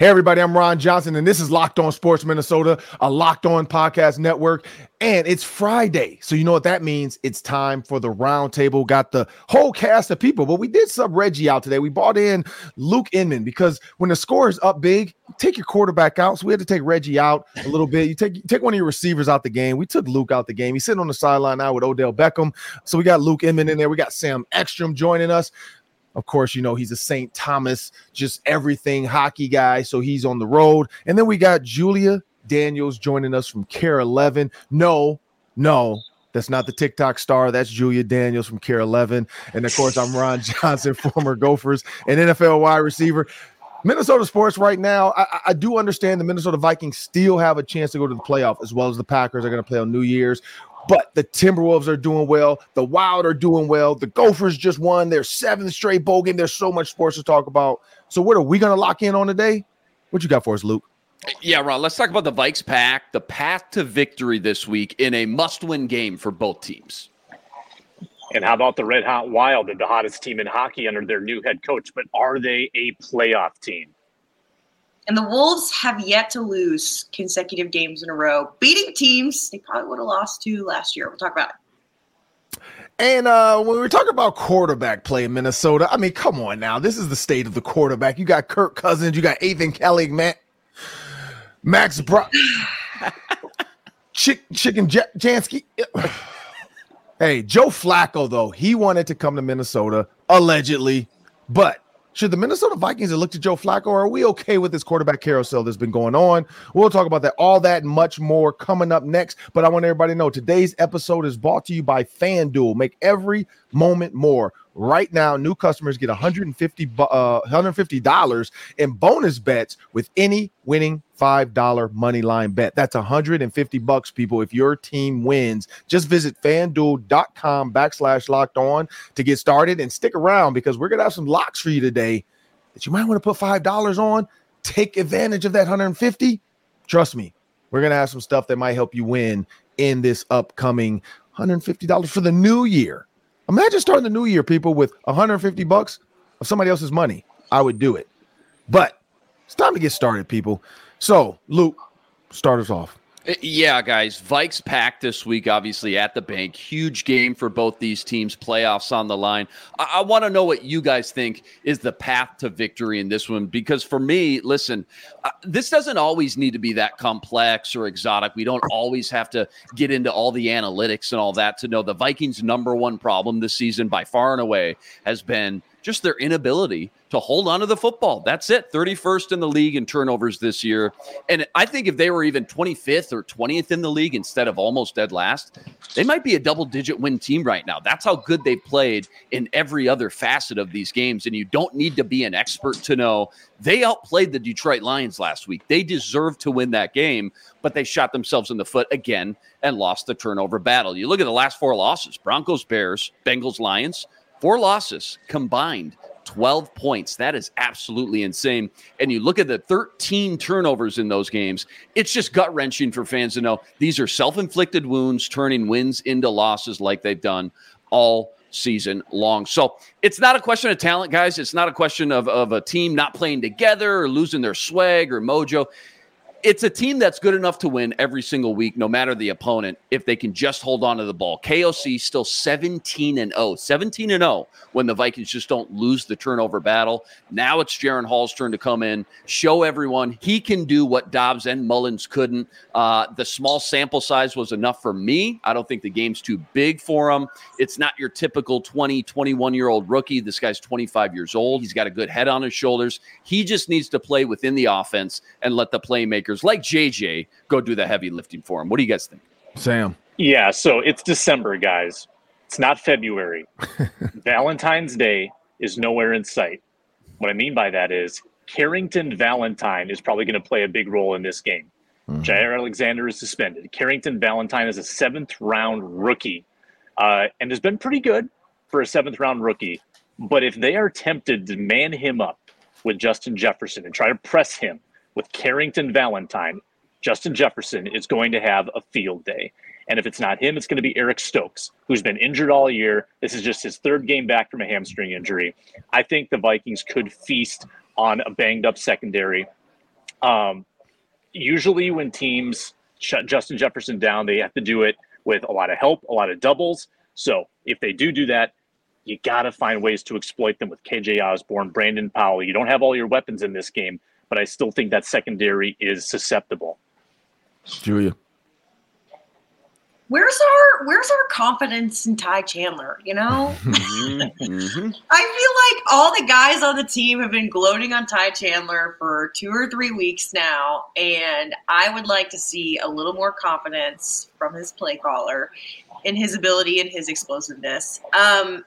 Hey, everybody, I'm Ron Johnson, and this is Locked On Sports Minnesota, a Locked On Podcast Network. And it's Friday. So, you know what that means? It's time for the roundtable. Got the whole cast of people, but we did sub Reggie out today. We brought in Luke Inman because when the score is up big, take your quarterback out. So, we had to take Reggie out a little bit. You take, you take one of your receivers out the game. We took Luke out the game. He's sitting on the sideline now with Odell Beckham. So, we got Luke Inman in there. We got Sam Ekstrom joining us. Of course, you know, he's a St. Thomas, just everything hockey guy. So he's on the road. And then we got Julia Daniels joining us from KARE 11. No, no, that's not the TikTok star. That's Julia Daniels from KARE 11. And of course, I'm Ron Johnson, former Gophers and NFL wide receiver. Minnesota sports right now, I, I, do understand the Minnesota Vikings still have a chance to go to the playoff as well as the Packers are going to play on New Year's. But the Timberwolves are doing well. The Wild are doing well. The Gophers just won their seventh straight bowl game. There's so much sports to talk about. So, what are we going to lock in on today? What you got for us, Luke? Yeah, Ron, let's talk about the Vikes pack, the path to victory this week in a must win game for both teams. And how about the Red Hot Wild, the hottest team in hockey under their new head coach? But are they a playoff team? And the Wolves have yet to lose consecutive games in a row, beating teams they probably would have lost to last year. We'll talk about it. And uh, when we were talking about quarterback play in Minnesota, I mean, come on now. This is the state of the quarterback. You got Kirk Cousins, you got Ethan Kelly, Matt, Max Brock, Chick, Chicken J- Jansky. hey, Joe Flacco, though, he wanted to come to Minnesota, allegedly, but should the Minnesota Vikings have looked at Joe Flacco, or are we okay with this quarterback carousel that's been going on? We'll talk about that, all that, and much more coming up next. But I want everybody to know today's episode is brought to you by FanDuel. Make every moment more. Right now, new customers get 150 uh, $150 in bonus bets with any winning $5 money line bet. That's 150 bucks, people. If your team wins, just visit fanduel.com backslash locked on to get started and stick around because we're to have some locks for you today that you might want to put $5 on. Take advantage of that 150. Trust me, we're to have some stuff that might help you win in this upcoming $150 for the new year. Imagine starting the new year, people, with 150 bucks of somebody else's money. I would do it. But it's time to get started, people. So, Luke, start us off. Uh, yeah, guys. Vikes packed this week, obviously at the bank. Huge game for both these teams. Playoffs on the line. I, I want to know what you guys think is the path to victory in this one. Because for me, listen, uh, this doesn't always need to be that complex or exotic. We don't always have to get into all the analytics and all that to know the Vikings' number one problem this season, by far and away, has been just their inability to hold on to the football. That's it. 31st in the league in turnovers this year. And I think if they were even 25th or 20th in the league instead of almost dead last, they might be a double digit win team right now. That's how good they've played in every other facet of these games. And you don't need to be an expert to know they outplayed the Detroit Lions last week. They deserved to win that game, but they shot themselves in the foot again and lost the turnover battle. You look at the last four losses Broncos, Bears, Bengals, Lions, four losses combined 12 points. That is absolutely insane. And you look at the 13 turnovers in those games, it's just gut wrenching for fans to know these are self inflicted wounds turning wins into losses like they've done all season long. So it's not a question of talent, guys. It's not a question of, of a team not playing together or losing their swag or mojo it's a team that's good enough to win every single week, no matter the opponent, if they can just hold on to the ball. KOC still 17 and 0, 17 and 0 when the Vikings just don't lose the turnover battle. Now it's Jaren Hall's turn to come in, show everyone he can do what Dobbs and Mullens couldn't. Uh, the small sample size was enough for me. I don't think the game's too big for him. It's not your typical 20, 21 year old rookie. This guy's 25 years old. He's got a good head on his shoulders. He just needs to play within the offense and let the playmaker playmakers like JJ go do the heavy lifting for him. What do you guys think? Sam. Yeah, so it's December, guys. It's not February. Valentine's Day is nowhere in sight. What I mean by that is Carrington Valentine is probably going to play a big role in this game. Mm-hmm. Jaire Alexander is suspended. Carrington Valentine is a seventh round rookie uh, and has been pretty good for a seventh round rookie. But if they are tempted to man him up with Justin Jefferson and try to press him with Carrington Valentine, Justin Jefferson is going to have a field day. And if it's not him, it's going to be Eric Stokes, who's been injured all year. This is just his third game back from a hamstring injury. I think the Vikings could feast on a banged up secondary. Um, usually, when teams shut Justin Jefferson down, they have to do it with a lot of help, a lot of doubles. So if they do do that, you got to find ways to exploit them with KJ Osborn, Brandon Powell. You don't have all your weapons in this game, but I still think that secondary is susceptible. Julia. Where's our where's our confidence in Ty Chandler? You know, Mhm. I feel like all the guys on the team have been gloating on Ty Chandler for two or three weeks now, and I would like to see a little more confidence from his play caller in his ability and his explosiveness. Um,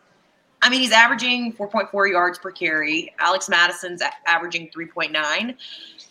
I mean, he's averaging 4.4 yards per carry. Alex Mattison's averaging 3.9.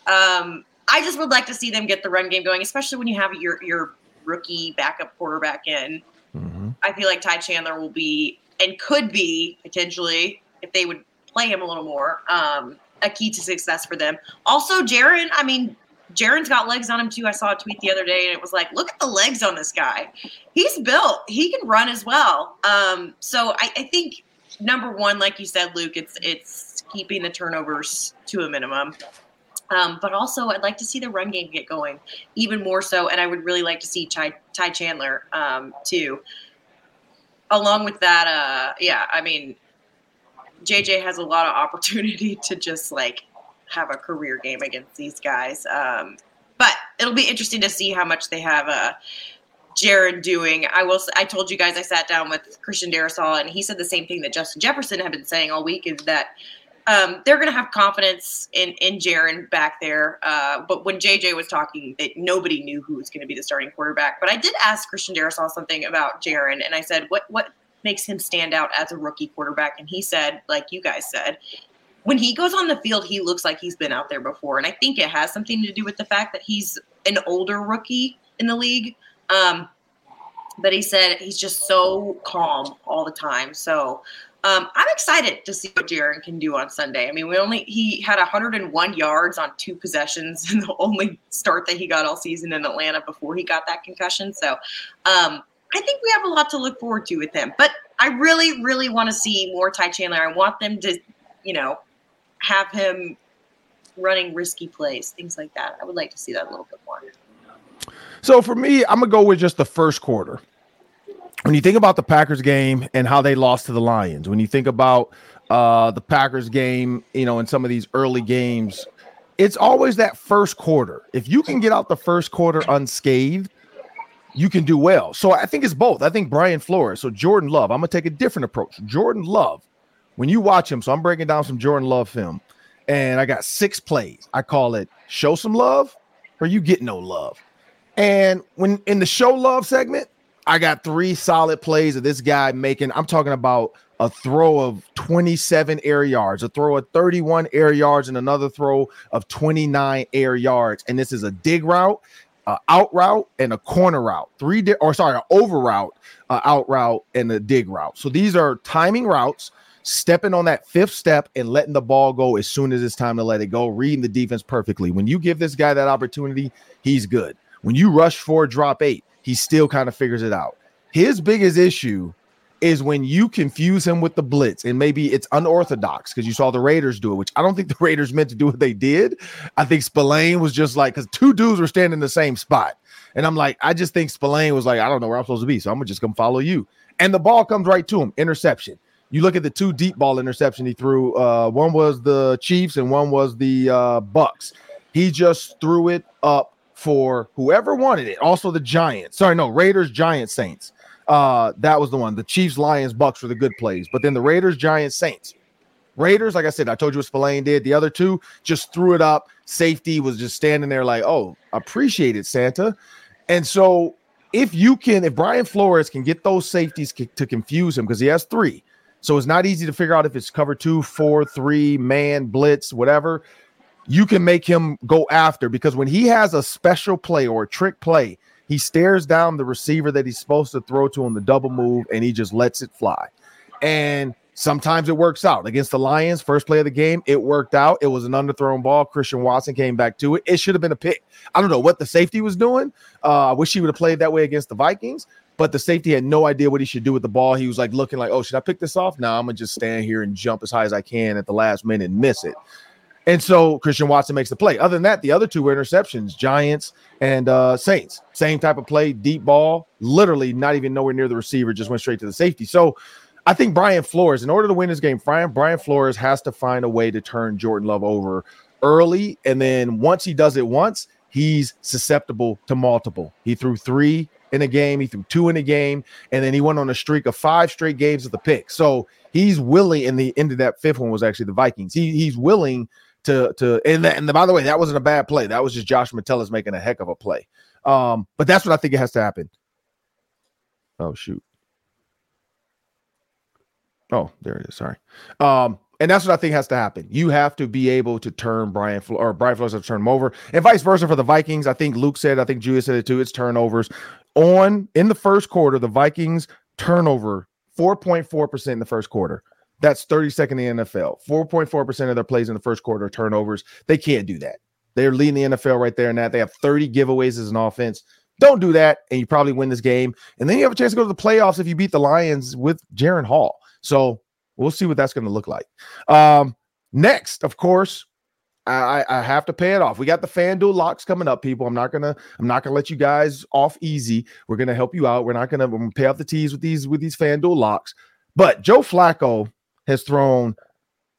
Um, I just would like to see them get the run game going, especially when you have your your rookie backup quarterback in. Mhm. I feel like Ty Chandler will be and could be potentially if they would play him a little more um, a key to success for them. Also, Jaren. I mean, Jaren's got legs on him too. I saw a tweet the other day and it was like, look at the legs on this guy. He's built. He can run as well. Um, so I, I think number one, like you said, Luke, it's it's keeping the turnovers to a minimum. Um, but also, I'd like to see the run game get going even more so, and I would really like to see Ty, Ty Chandler um, too. Along with that, uh, yeah, I mean, JJ has a lot of opportunity to just like have a career game against these guys. Um, but it'll be interesting to see how much they have uh, Jaren doing. I will. I told you guys I sat down with Christian Darrisaw, and he said the same thing that Justin Jefferson had been saying all week: is that um, they're going to have confidence in in Jaren back there. Uh, but when JJ was talking, that nobody knew who was going to be the starting quarterback. But I did ask Christian Darrisaw something about Jaren, and I said, "What what makes him stand out as a rookie quarterback?" And he said, like you guys said. When he goes on the field, he looks like he's been out there before, and I think it has something to do with the fact that he's an older rookie in the league. Um, but he said he's just so calm all the time. So um, I'm excited to see what Jaren can do on Sunday. I mean, we only he had 101 yards on two possessions in the only start that he got all season in Atlanta before he got that concussion. So um, I think we have a lot to look forward to with him. But I really, really want to see more Ty Chandler. I want them to, you know, have him running risky plays, things like that. I would like to see that a little bit more. So for me, I'm gonna go with just the first quarter. When you think about the Packers game and how they lost to the Lions, when you think about uh, the Packers game, you know, in some of these early games, it's always that first quarter. If you can get out the first quarter unscathed, you can do well. So I think it's both. I think Brian Flores, so Jordan Love, I'm gonna take a different approach. Jordan Love, when you watch him, so I'm breaking down some Jordan Love film, and I got six plays. I call it show some love or you get no love. And when in the show love segment, I got three solid plays of this guy making. I'm talking about a throw of 27 air yards, a throw of 31 air yards, and another throw of 29 air yards. And this is a dig route, a out route, and a corner route. Three di- or sorry, an over route, a out route, and a dig route. So these are timing routes. Stepping on that fifth step and letting the ball go as soon as it's time to let it go, reading the defense perfectly. When you give this guy that opportunity, he's good. When you rush for drop eight, he still kind of figures it out. His biggest issue is when you confuse him with the blitz, and maybe it's unorthodox because you saw the Raiders do it, which I don't think the Raiders meant to do what they did. I think Spillane was just like because two dudes were standing in the same spot, and I'm like, I just think Spillane was like, I don't know where I'm supposed to be, so I'm gonna just come follow you. And the ball comes right to him, interception. You look at the two deep ball interception he threw. Uh, one was the Chiefs, and one was the uh, Bucks. He just threw it up for whoever wanted it. Also the Giants. Sorry, no, Raiders, Giants, Saints. Uh, that was the one. The Chiefs, Lions, Bucks were the good plays. But then the Raiders, Giants, Saints. Raiders, like I said, I told you what Spillane did. The other two just threw it up. Safety was just standing there like, oh, appreciate it, Santa. And so if you can, if Brian Flores can get those safeties c- to confuse him, because he has three. So it's not easy to figure out if it's cover two, four, three, man, blitz, whatever you can make him go after because when he has a special play or a trick play, he stares down the receiver that he's supposed to throw to on the double move and he just lets it fly. And Sometimes it works out. Against the Lions, first play of the game, it worked out. It was an underthrown ball. Christian Watson came back to it. It should have been a pick. I don't know what the safety was doing. Uh, I wish he would have played that way against the Vikings, but the safety had no idea what he should do with the ball. He was like looking like, oh, should I pick this off? No, I'm gonna just stand here and jump as high as I can at the last minute and miss it. And so Christian Watson makes the play. Other than that, the other two were interceptions, Giants and uh, Saints. Same type of play, deep ball, literally not even nowhere near the receiver, just went straight to the safety. So I think Brian Flores, in order to win this game, Brian, Brian Flores has to find a way to turn Jordan Love over early. And then once he does it once, he's susceptible to multiple. He threw three in a game, he threw two in a game, and then he went on a streak of five straight games of the pick. So he's willing, and the end of that fifth one was actually the Vikings. He, he's willing to to and, that, and by the way, that wasn't a bad play. That was just Josh Metellus making a heck of a play. Um, but that's what I think it has to happen. Oh shoot. Oh, there it is. Sorry. Um, and that's what I think has to happen. You have to be able to turn Brian Flo- or Brian Flores to turn him over, and vice versa for the Vikings. I think Luke said, I think Julia said it too. It's turnovers on in the first quarter. The Vikings turnover 4.4% in the first quarter. That's 32nd in the NFL. 4.4% of their plays in the first quarter turnovers. They can't do that. They're leading the NFL right there in that. They have 30 giveaways as an offense. Don't do that, and you probably win this game. And then you have a chance to go to the playoffs if you beat the Lions with Jaren Hall. So we'll see what that's going to look like. Um, next, of course, I, I have to pay it off. We got the FanDuel locks coming up, people. I'm not gonna I'm not gonna let you guys off easy. We're gonna help you out. We're not gonna, gonna pay off the tees with these with these FanDuel locks. But Joe Flacco has thrown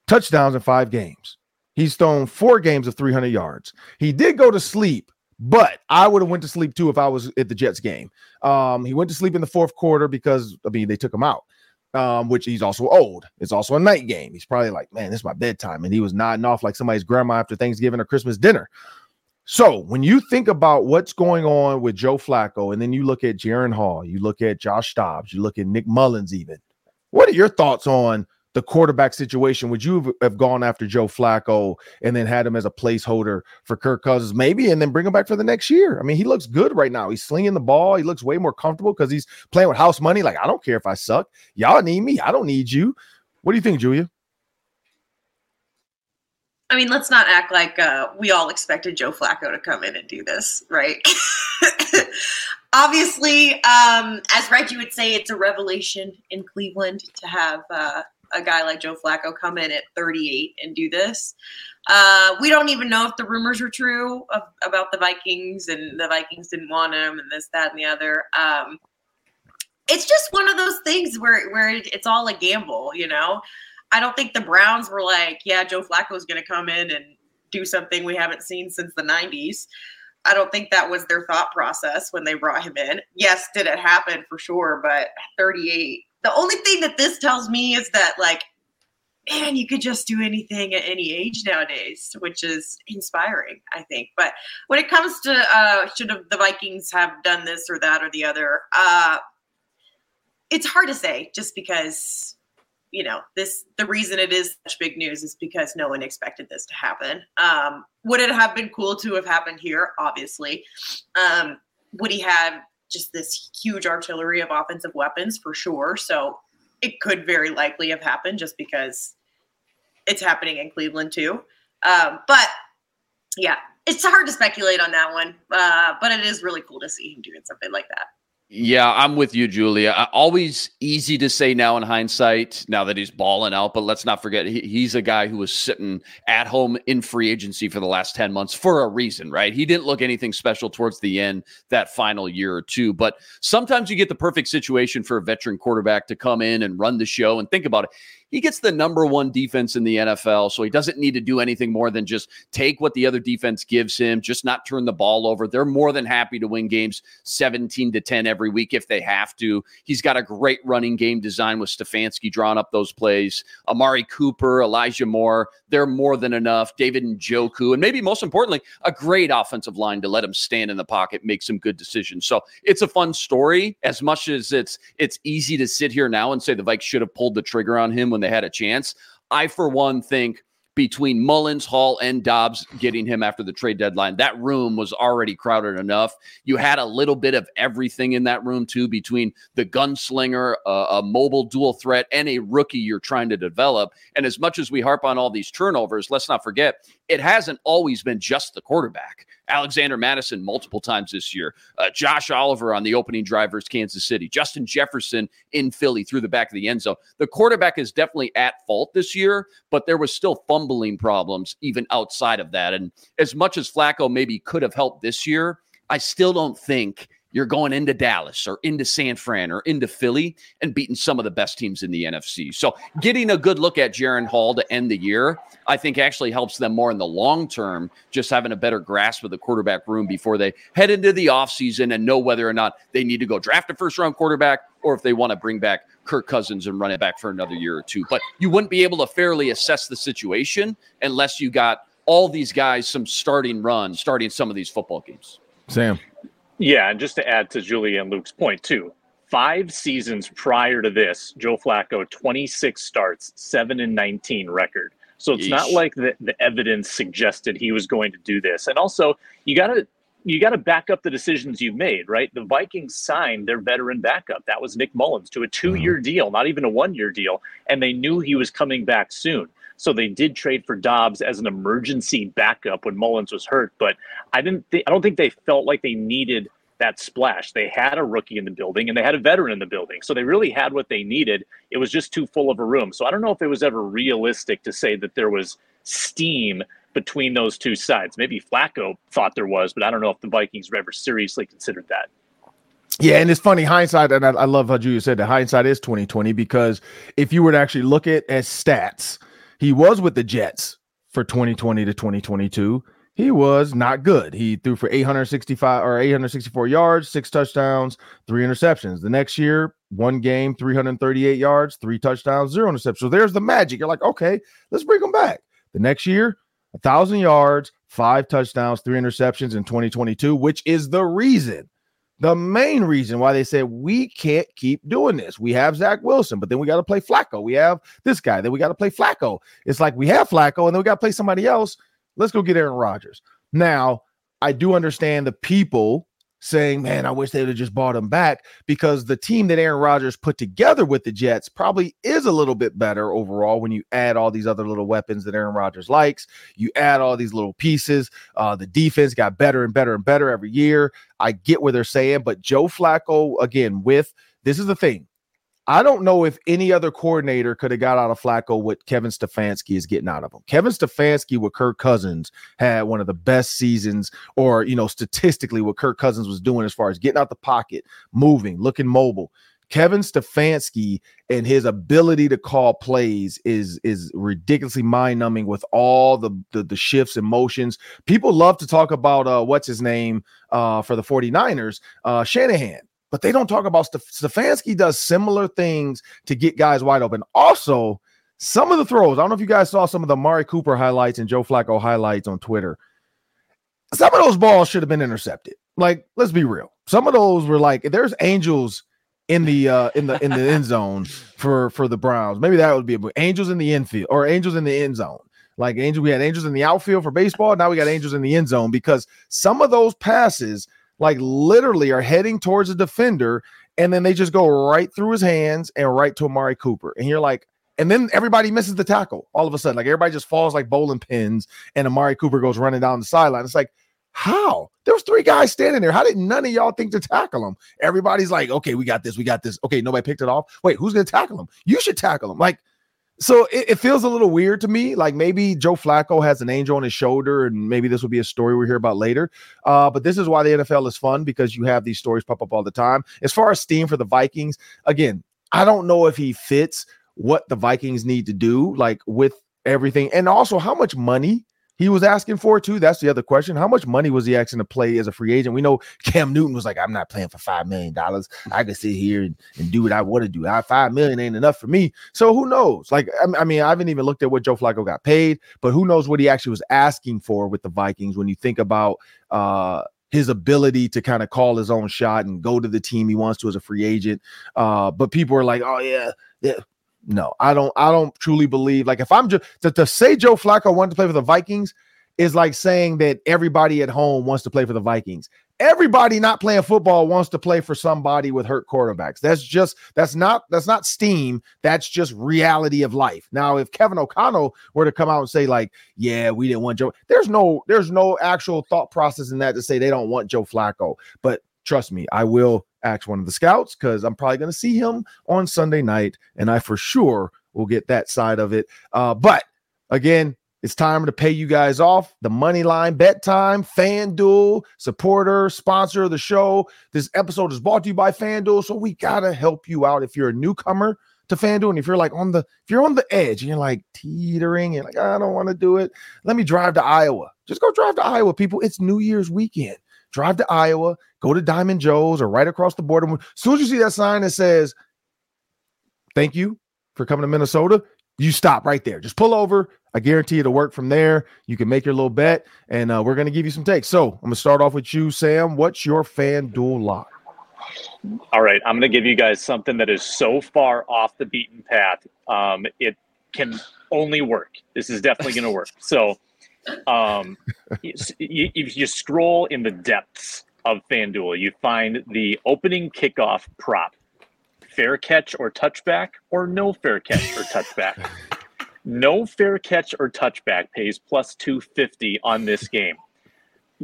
touchdowns in five games. He's thrown four games of 300 yards. He did go to sleep, but I would have went to sleep too if I was at the Jets game. Um, he went to sleep in the fourth quarter because I mean they took him out um, which he's also old. It's also a night game. He's probably like, man, this is my bedtime. And he was nodding off like somebody's grandma after Thanksgiving or Christmas dinner. So when you think about what's going on with Joe Flacco, and then you look at Jaren Hall, you look at Josh Dobbs, you look at Nick Mullens, even, what are your thoughts on the quarterback situation, would you have gone after Joe Flacco and then had him as a placeholder for Kirk Cousins, maybe, and then bring him back for the next year? I mean, he looks good right now. He's slinging the ball. He looks way more comfortable because he's playing with house money. Like, I don't care if I suck. Y'all need me. I don't need you. What do you think, Julia? I mean, let's not act like uh, we all expected Joe Flacco to come in and do this, right? Obviously, um, as Reggie would say, it's a revelation in Cleveland to have uh, a guy like Joe Flacco come in at 38 and do this. Uh, we don't even know if the rumors were true of, about the Vikings and the Vikings didn't want him and this, that, and the other. Um, it's just one of those things where where it's all a gamble, you know. I don't think the Browns were like, yeah, Joe Flacco is going to come in and do something we haven't seen since the 90s. I don't think that was their thought process when they brought him in. Yes, did it happen for sure, but 38 the only thing that this tells me is that like man, you could just do anything at any age nowadays, which is inspiring, I think. But when it comes to uh, should have the Vikings have done this or that or the other, uh, it's hard to say just because you know this the reason it is such big news is because no one expected this to happen. Um, would it have been cool to have happened here? Obviously. Um, would he have just this huge artillery of offensive weapons for sure. So it could very likely have happened just because it's happening in Cleveland too. Um, but yeah, it's hard to speculate on that one. Uh, but it is really cool to see him doing something like that. Yeah, I'm with you, Julia. Always easy to say now in hindsight, now that he's balling out, but let's not forget he, he's a guy who was sitting at home in free agency for the last 10 months for a reason, right? He didn't look anything special towards the end that final year or two, but sometimes you get the perfect situation for a veteran quarterback to come in and run the show and think about it he gets the number one defense in the NFL, so he doesn't need to do anything more than just take what the other defense gives him, just not turn the ball over. They're more than happy to win games 17 to 10 every week if they have to. He's got a great running game design with Stefanski drawing up those plays. Amari Cooper, Elijah Moore, they're more than enough. David Njoku, and maybe most importantly, a great offensive line to let him stand in the pocket, make some good decisions. So it's a fun story. As much as it's it's easy to sit here now and say the Vikes should have pulled the trigger on him when they had a chance. I, for one, think between Mullens, Hall, and Dobbs getting him after the trade deadline. That room was already crowded enough. You had a little bit of everything in that room, too, between the gunslinger, uh, a mobile dual threat, and a rookie you're trying to develop. And as much as we harp on all these turnovers, let's not forget it hasn't always been just the quarterback. Alexander Mattison multiple times this year, uh, Josh Oliver on the opening drive versus Kansas City, Justin Jefferson in Philly through the back of the end zone. The quarterback is definitely at fault this year, but there was still fumbling problems even outside of that. And as much as Flacco maybe could have helped this year, I still don't think you're going into Dallas or into San Fran or into Philly and beating some of the best teams in the NFC. So getting a good look at Jaren Hall to end the year, I think actually helps them more in the long term, just having a better grasp of the quarterback room before they head into the offseason and know whether or not they need to go draft a first round quarterback or if they want to bring back Kirk Cousins and run it back for another year or two. But you wouldn't be able to fairly assess the situation unless you got all these guys some starting run, starting some of these football games. Sam. Yeah, and just to add to Julie and Luke's point too, five seasons prior to this, Joe Flacco, 26 starts, 7 and 19 record. So it's Yeesh. not like the, the evidence suggested he was going to do this. And also, you got to you got to back up the decisions you've made, right? The Vikings signed their veteran backup. That was Nick Mullens to a two-year mm-hmm. deal, not even a one-year deal, and they knew he was coming back soon. So they did trade for Dobbs as an emergency backup when Mullens was hurt, but I didn't. Th- I don't think they felt like they needed that splash. They had a rookie in the building and they had a veteran in the building, so they really had what they needed. It was just too full of a room. So I don't know if it was ever realistic to say that there was steam between those two sides. Maybe Flacco thought there was, but I don't know if the Vikings ever seriously considered that. Yeah, and it's funny hindsight, and I, I love how Julia said that hindsight is twenty twenty because if you were to actually look at as stats he was with the Jets for 2020 to 2022. He was not good. He threw for 865 or 864 yards, six touchdowns, three interceptions. The next year, one game, 338 yards, three touchdowns, zero interceptions. So there's the magic. You're like, okay, let's bring him back. The next year, a thousand yards, five touchdowns, three interceptions in 2022, which is the reason the main reason why they said we can't keep doing this. We have Zach Wilson, but then we got to play Flacco. We have this guy, then we got to play Flacco. It's like we have Flacco, and then we got to play somebody else. Let's go get Aaron Rodgers. Now, I do understand the people saying, man, I wish they would have just bought him back because the team that Aaron Rodgers put together with the Jets probably is a little bit better overall when you add all these other little weapons that Aaron Rodgers likes. You add all these little pieces. Uh, the defense got better and better and better every year. I get what they're saying, but Joe Flacco, again, with this is the thing I don't know if any other coordinator could have got out of Flacco what Kevin Stefanski is getting out of him. Kevin Stefanski with Kirk Cousins had one of the best seasons, or you know, statistically, what Kirk Cousins was doing as far as getting out the pocket, moving, looking mobile. Kevin Stefanski and his ability to call plays is is ridiculously mind numbing with all the, the, the shifts and motions. People love to talk about uh what's his name uh for the 49ers, uh Shanahan but they don't talk about Stef- Stefanski does similar things to get guys wide open. Also, some of the throws, I don't know if you guys saw some of the Mari Cooper highlights and Joe Flacco highlights on Twitter. Some of those balls should have been intercepted. Like, let's be real. Some of those were like, there's angels in the uh in the in the end zone for for the Browns. Maybe that would be a, angels in the infield or angels in the end zone. Like angel, we had angels in the outfield for baseball. Now we got angels in the end zone because some of those passes like literally are heading towards a defender, and then they just go right through his hands and right to Amari Cooper. And you're like, and then everybody misses the tackle all of a sudden. Like everybody just falls like bowling pins, and Amari Cooper goes running down the sideline. It's like, how? There was three guys standing there. How did none of y'all think to tackle him? Everybody's like, okay, we got this, we got this. Okay, nobody picked it off. Wait, who's gonna tackle him? You should tackle him. Like so it, it, feels a little weird to me. Like maybe Joe Flacco has an angel on his shoulder, and maybe this will be a story we'll hear about later. Uh, but this is why the NFL is fun because you have these stories pop up all the time. As far as steam for the Vikings, again, I don't know if he fits what the Vikings need to do, like with everything, and also how much money he was asking for too. That's the other question. How much money was he asking to play as a free agent? We know Cam Newton was like, I'm not playing for five million dollars. I can sit here and, and do what I want to do. I, five million ain't enough for me. So who knows? Like, I, I, mean, I haven't even looked at what Joe Flacco got paid, but who knows what he actually was asking for with the Vikings when you think about uh his ability to kind of call his own shot and go to the team he wants to as a free agent. Uh, but people are like, oh yeah, yeah, no, I don't. I don't truly believe. Like if I'm just to, to say Joe Flacco wanted to play for the Vikings is like saying that everybody at home wants to play for the Vikings. Everybody not playing football wants to play for somebody with hurt quarterbacks. That's just that's not that's not steam. That's just reality of life. Now, if Kevin O'Connell were to come out and say like, "Yeah, we didn't want Joe," there's no there's no actual thought process in that to say they don't want Joe Flacco. But trust me, I will ask one of the scouts because I'm probably going to see him on Sunday night, and I for sure will get that side of it. Uh, but again, it's time to pay you guys off. The money line bet time, FanDuel, supporter, sponsor of the show. This episode is brought to you by FanDuel. So we gotta help you out if you're a newcomer to FanDuel. And if you're like on the if you're on the edge and you're like teetering and like, I don't want to do it. Let me drive to Iowa. Just go drive to Iowa, people. It's New Year's weekend. Drive to Iowa, go to Diamond Joe's or right across the border. As soon as you see that sign that says, Thank you for coming to Minnesota, you stop right there. Just pull over. I guarantee it'll work from there. You can make your little bet, and uh, we're going to give you some takes. So I'm going to start off with you, Sam. What's your FanDuel lock? All right, I'm going to give you guys something that is so far off the beaten path. Um, it can only work. This is definitely going to work. So, um, if you scroll in the depths of FanDuel, you find the opening kickoff prop fair catch or touchback or no fair catch or touchback. no fair catch or touchback pays plus 250 on this game.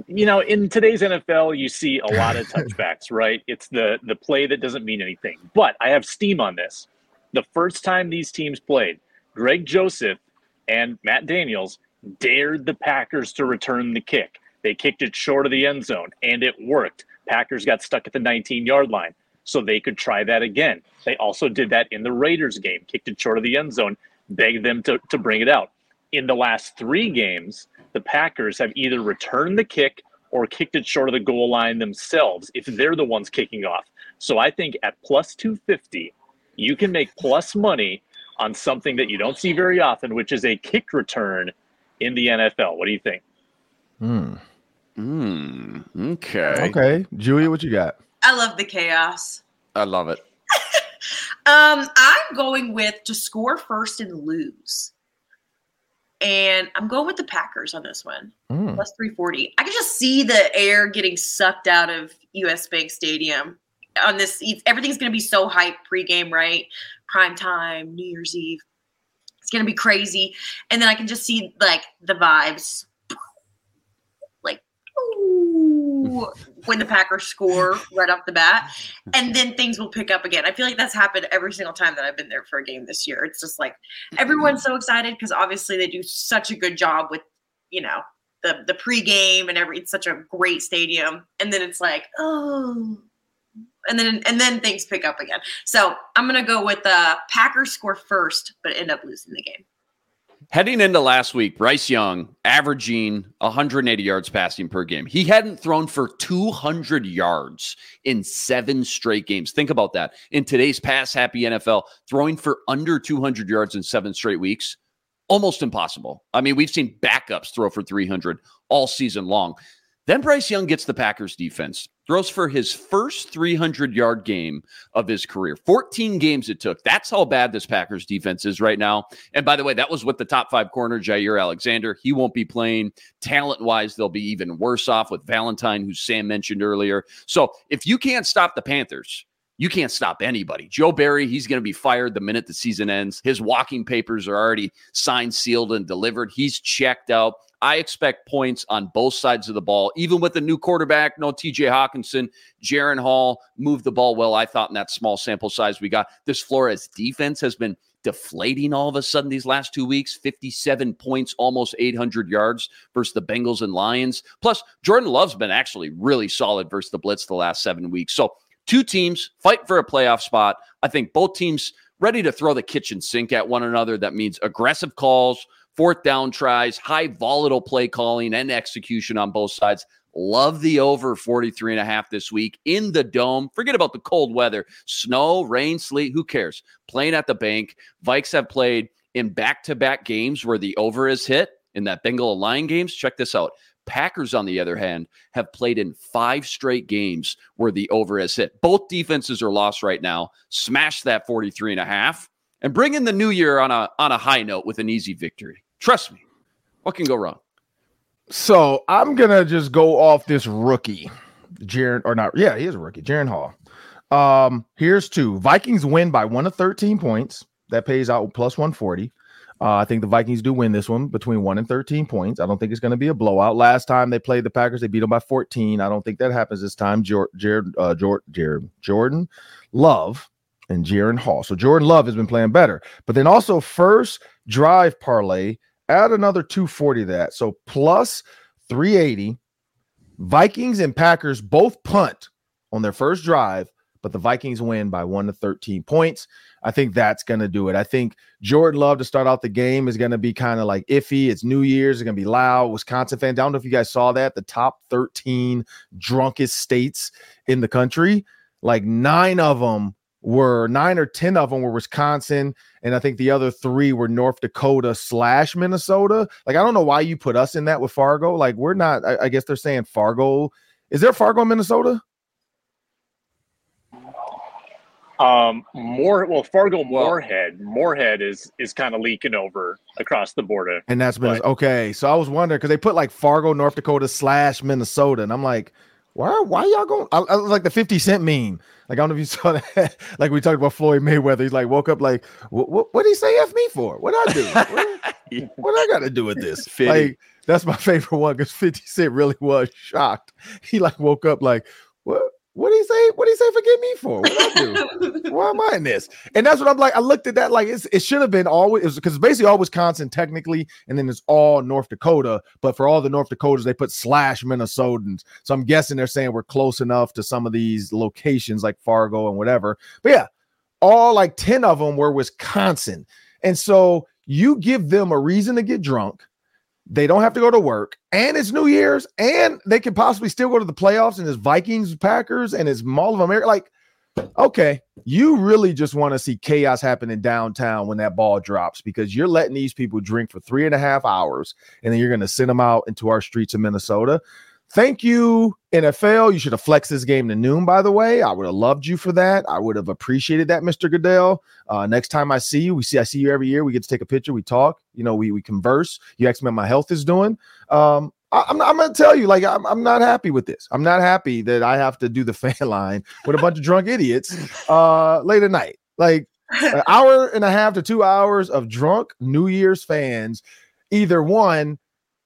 You know, in today's NFL, you see a lot of touchbacks, right? It's the the play that doesn't mean anything. But I have steam on this. The first time these teams played, Greg Joseph and Matt Daniels dared the Packers to return the kick. They kicked it short of the end zone, and it worked. Packers got stuck at the 19 yard line so they could try that again. They also did that in the Raiders game, kicked it short of the end zone, begged them to, to bring it out. In the last three games, the Packers have either returned the kick or kicked it short of the goal line themselves if they're the ones kicking off. So I think at plus 250, you can make plus money on something that you don't see very often, which is a kick return in the NFL. What do you think? Hmm. Mm, okay. Okay. Julia, what you got? I love the chaos. I love it. um, I'm going with to score first and lose. And I'm going with the Packers on this one. Mm. Plus 340. I can just see the air getting sucked out of US Bank Stadium on this. Everything's going to be so hyped pregame, right? Prime time, New Year's Eve. It's going to be crazy. And then I can just see like the vibes. Like, ooh, when the Packers score right off the bat, and then things will pick up again. I feel like that's happened every single time that I've been there for a game this year. It's just like everyone's so excited because obviously they do such a good job with, you know, the the pregame and every. It's such a great stadium, and then it's like, oh, and then and then things pick up again. So I'm gonna go with the Packers score first, but end up losing the game. Heading into last week, Bryce Young averaging 180 yards passing per game. He hadn't thrown for 200 yards in seven straight games. Think about that. In today's pass happy NFL, throwing for under 200 yards in seven straight weeks, almost impossible. I mean, we've seen backups throw for 300 all season long. Then Bryce Young gets the Packers defense, throws for his first 300 yard game of his career. 14 games it took. That's how bad this Packers defense is right now. And by the way, that was with the top five corner, Jaire Alexander. He won't be playing. Talent wise, they'll be even worse off with Valentine, who Sam mentioned earlier. So if you can't stop the Panthers, you can't stop anybody. Joe Barry, he's going to be fired the minute the season ends. His walking papers are already signed, sealed, and delivered. He's checked out. I expect points on both sides of the ball, even with the new quarterback. No TJ Hockenson, Jaren Hall moved the ball well, I thought, in that small sample size we got. This Flores defense has been deflating all of a sudden these last two weeks 57 points, almost 800 yards versus the Bengals and Lions. Plus, Jordan Love's been actually really solid versus the Blitz the last seven weeks. So, two teams fight for a playoff spot. I think both teams ready to throw the kitchen sink at one another. That means aggressive calls fourth down tries, high volatile play calling and execution on both sides. Love the over 43 and a half this week in the dome. Forget about the cold weather, snow, rain, sleet, who cares? Playing at the bank. Vikes have played in back-to-back games where the over is hit in that Bengal Lion games. Check this out. Packers, on the other hand, have played in five straight games where the over has hit. Both defenses are lost right now. Smash that 43 and a half and bring in the new year on a on a high note with an easy victory. Trust me. What can go wrong? So I'm gonna just go off this rookie, Jaren, or not? Yeah, he is a rookie, Jaren Hall. Um, here's two. Vikings win by one to 13 points. That pays out plus 140. Uh, I think the Vikings do win this one between one and 13 points. I don't think it's going to be a blowout. Last time they played the Packers, they beat them by 14. I don't think that happens this time. Jared, uh, Jordan Love and Jaren Hall. So Jordan Love has been playing better. But then also first drive parlay, add another 240 to that. So plus 380. Vikings and Packers both punt on their first drive, but the Vikings win by one to 13 points. I think that's going to do it. I think Jordan Love to start out the game is going to be kind of like iffy. It's New Year's. It's going to be loud. Wisconsin fan. I don't know if you guys saw that. The top 13 drunkest states in the country, like nine of them were nine or 10 of them were Wisconsin. And I think the other three were North Dakota slash Minnesota. Like, I don't know why you put us in that with Fargo. Like, we're not, I, I guess they're saying Fargo. Is there Fargo, Minnesota? Um, more well, Fargo Moorhead. Moorhead is is kind of leaking over across the border, and that's been okay. So I was wondering because they put like Fargo, North Dakota slash Minnesota, and I'm like, why why y'all going I, I, like the 50 cent meme. Like i don't know if you saw that. Like we talked about floyd mayweather. He's like woke up like what what he say f me for? What i do? What, what i got to do with this? 50. like that's my favorite one because 50 cent really was shocked. He like woke up like what what do he say? What do he say? Forgive me for? What I do? Why am I in this? And that's what I'm like. I looked at that like it should have been always because basically all Wisconsin technically, and then it's all North Dakota. But for all the North Dakotas, they put slash Minnesotans. So I'm guessing they're saying we're close enough to some of these locations like Fargo and whatever. But yeah, all like 10 of them were Wisconsin. And so you give them a reason to get drunk they don't have to go to work, and it's New Year's, and they could possibly still go to the playoffs. And it's Vikings, Packers, and it's Mall of America. Like, okay, you really just want to see chaos happen in downtown when that ball drops because you're letting these people drink for three and a half hours, and then you're going to send them out into our streets of Minnesota. Thank you, NFL. You should have flexed this game to noon, by the way. I would have loved you for that. I would have appreciated that, Mr. Goodell. Uh, next time I see you, we see I see you every year. We get to take a picture, we talk, you know, we we converse. You ask me how my health is doing. Um, I, am I'm, I'm gonna tell you, like, I'm, I'm not happy with this. I'm not happy that I have to do the fan line with a bunch of drunk idiots uh late at night. Like an hour and a half to two hours of drunk New Year's fans, either one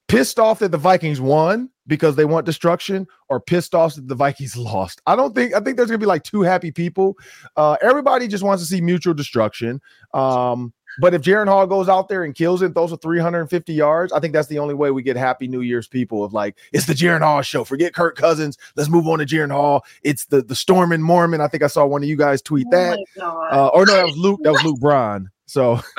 pissed off that the Vikings won because they want destruction or pissed off that the Vikings lost. I don't think I think there's gonna be like two happy people. Uh, everybody just wants to see mutual destruction. Um, but if Jaren Hall goes out there and kills it, throws for 350 yards, I think that's the only way we get happy New Year's people of like, it's the Jaren Hall show. Forget Kirk Cousins. Let's move on to Jaren Hall. It's the the Storm and Mormon. I think I saw one of you guys tweet oh that. Uh, or no, that was Luke. That was Luke Braun. So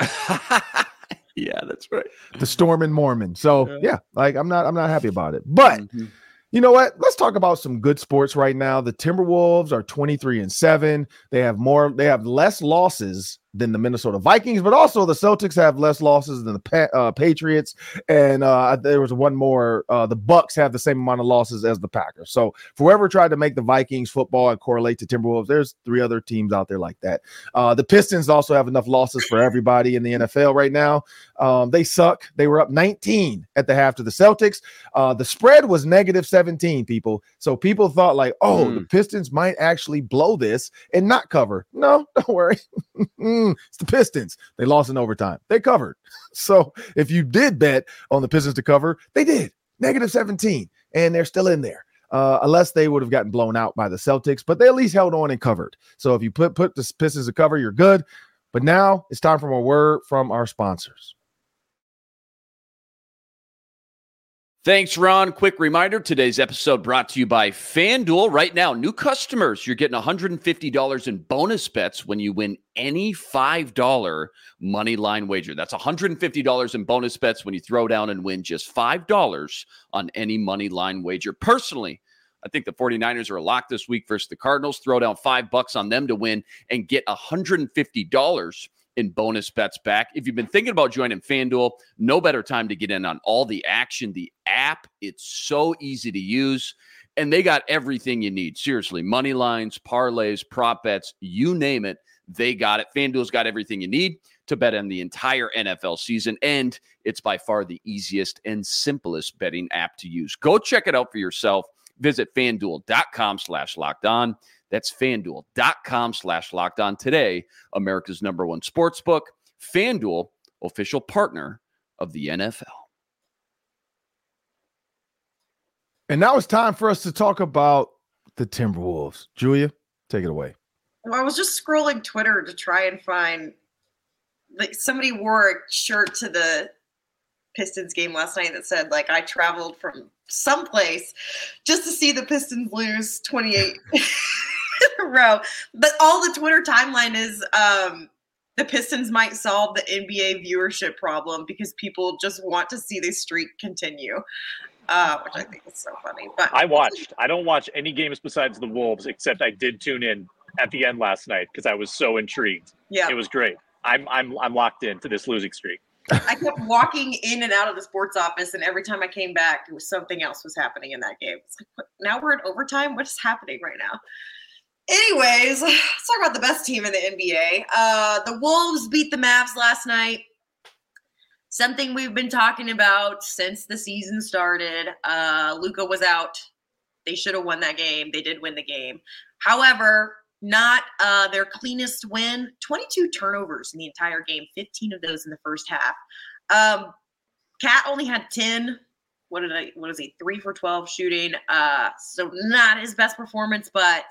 yeah, that's right. The Storm and Mormon. So yeah. yeah, like I'm not I'm not happy about it. But mm-hmm. you know what? Let's talk about some good sports right now. The Timberwolves are 23 and 7. They have more, they have less losses than the Minnesota Vikings, but also the Celtics have less losses than the pa- uh, Patriots, and uh, there was one more. Uh, the Bucks have the same amount of losses as the Packers. So, whoever tried to make the Vikings football and correlate to Timberwolves, there's three other teams out there like that. Uh, the Pistons also have enough losses for everybody in the NFL right now. Um, they suck. They were up 19 at the half to the Celtics. Uh, the spread was negative 17. People, so people thought like, oh, mm. the Pistons might actually blow this and not cover. No, don't worry. Mm, it's the Pistons. They lost in overtime. They covered. So if you did bet on the Pistons to cover, they did negative 17, and they're still in there. Uh, unless they would have gotten blown out by the Celtics, but they at least held on and covered. So if you put put the Pistons to cover, you're good. But now it's time for a word from our sponsors. Thanks, Ron. Quick reminder today's episode brought to you by FanDuel. Right now, new customers, you're getting $150 in bonus bets when you win any $5 money line wager. That's $150 in bonus bets when you throw down and win just $5 on any money line wager. Personally, I think the 49ers are a lock this week versus the Cardinals. Throw down five bucks on them to win and get $150 in bonus bets back. If you've been thinking about joining FanDuel, no better time to get in on all the action. The app, it's so easy to use, and they got everything you need. Seriously, money lines, parlays, prop bets, you name it. they got it. FanDuel's got everything you need to bet on the entire NFL season, and it's by far the easiest and simplest betting app to use. Go check it out for yourself. Visit fanduel.com slash locked on. That's fanduel.com slash locked on today, America's number one sports book. FanDuel, official partner of the NFL. And now it's time for us to talk about the Timberwolves. Julia, take it away. Well, I was just scrolling Twitter to try and find like somebody wore a shirt to the Pistons game last night that said like I traveled from someplace just to see the Pistons lose 28 in a row. But all the Twitter timeline is um the Pistons might solve the NBA viewership problem because people just want to see this streak continue. Uh, which I think is so funny. But I watched. I don't watch any games besides the Wolves, except I did tune in at the end last night because I was so intrigued. yeah, It was great. I'm I'm I'm locked into this losing streak. I kept walking in and out of the sports office, and every time I came back, it was something else was happening in that game. It's like, now we're in overtime. What is happening right now? Anyways, let's talk about the best team in the NBA. Uh, the Wolves beat the Mavs last night. Something we've been talking about since the season started. Uh, Luka was out. They should have won that game. They did win the game. However, not uh, their cleanest win. 22 turnovers in the entire game, 15 of those in the first half. Um, Cat only had 10. What did I? What is he? Three for 12 shooting. Uh, so not his best performance, but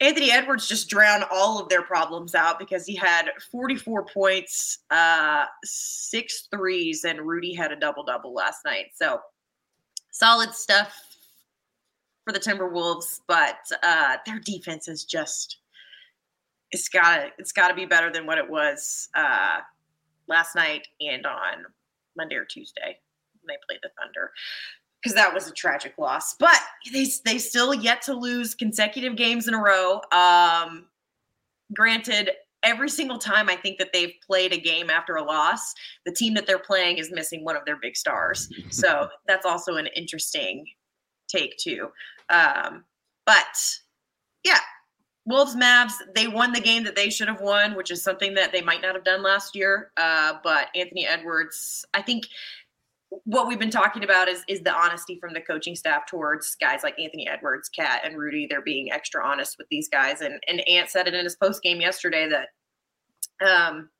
Anthony Edwards just drowned all of their problems out because he had 44 points, uh, six threes, and Rudy had a double double last night. So solid stuff for the Timberwolves, but uh, their defense is just it's gotta it's got to be better than what it was uh, last night and on Monday or Tuesday when they played the Thunder because that was a tragic loss. But they they still yet to lose consecutive games in a row. Um, granted, every single time I think that they've played a game after a loss, the team that they're playing is missing one of their big stars. So that's also an interesting take too. Um, but yeah, Wolves Mavs, they won the game that they should have won, which is something that they might not have done last year. Uh, but Anthony Edwards, I think what we've been talking about is is the honesty from the coaching staff towards guys like Anthony Edwards, Cat, and Rudy. They're being extra honest with these guys. And and Ant said it in his post game yesterday that um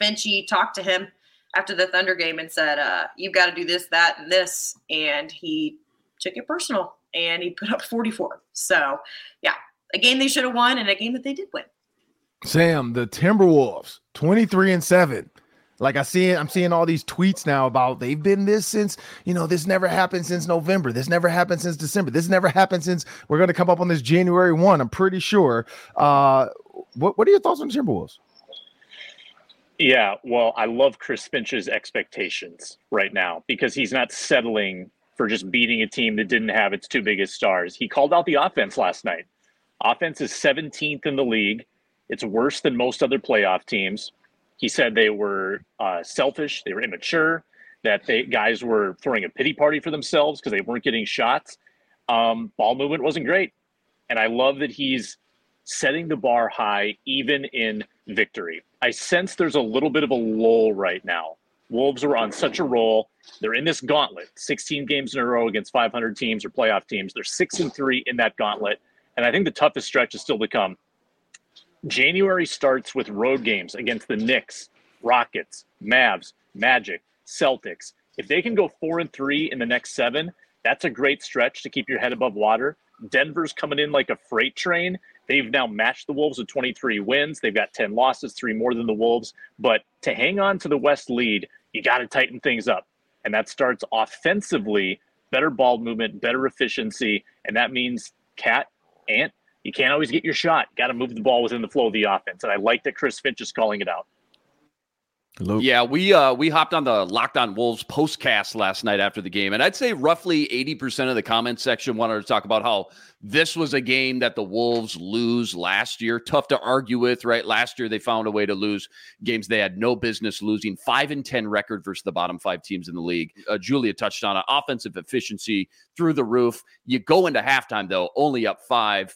Finchy talked to him after the Thunder game and said, uh, you've got to do this, that, and this. And he took it personal and he put up 44. So yeah, a game they should have won and a game that they did win. Sam, the Timberwolves, 23 and 7. Like I see I'm seeing all these tweets now about they've been this since, you know, this never happened since November. This never happened since December. This never happened since we're going to come up on this January 1. I'm pretty sure. Uh what what are your thoughts on the Timberwolves? Yeah, well, I love Chris Finch's expectations right now because he's not settling for just beating a team that didn't have its two biggest stars. He called out the offense last night. Offense is 17th in the league. It's worse than most other playoff teams. He said they were uh, selfish, they were immature, that they guys were throwing a pity party for themselves because they weren't getting shots. Um, ball movement wasn't great, and I love that he's setting the bar high even in victory. I sense there's a little bit of a lull right now. Wolves are on such a roll. They're in this gauntlet, 16 games in a row against 500 teams or playoff teams. They're six and three in that gauntlet, and I think the toughest stretch is still to come. January starts with road games against the Knicks, Rockets, Mavs, Magic, Celtics. If they can go four and three in the next seven, that's a great stretch to keep your head above water. Denver's coming in like a freight train. They've now matched the Wolves with 23 wins. They've got 10 losses, three more than the Wolves. But to hang on to the West lead, you got to tighten things up. And that starts offensively, better ball movement, better efficiency. And that means Cat, Ant, you can't always get your shot. Got to move the ball within the flow of the offense. And I like that Chris Finch is calling it out. Luke. Yeah, we uh we hopped on the Locked On Wolves postcast last night after the game, and I'd say roughly 80% of the comment section wanted to talk about how this was a game that the Wolves lose last year. Tough to argue with, right? Last year they found a way to lose games they had no business losing. Five and 10 record versus the bottom five teams in the league. Uh, Julia touched on it. Offensive efficiency through the roof. You go into halftime though, only up five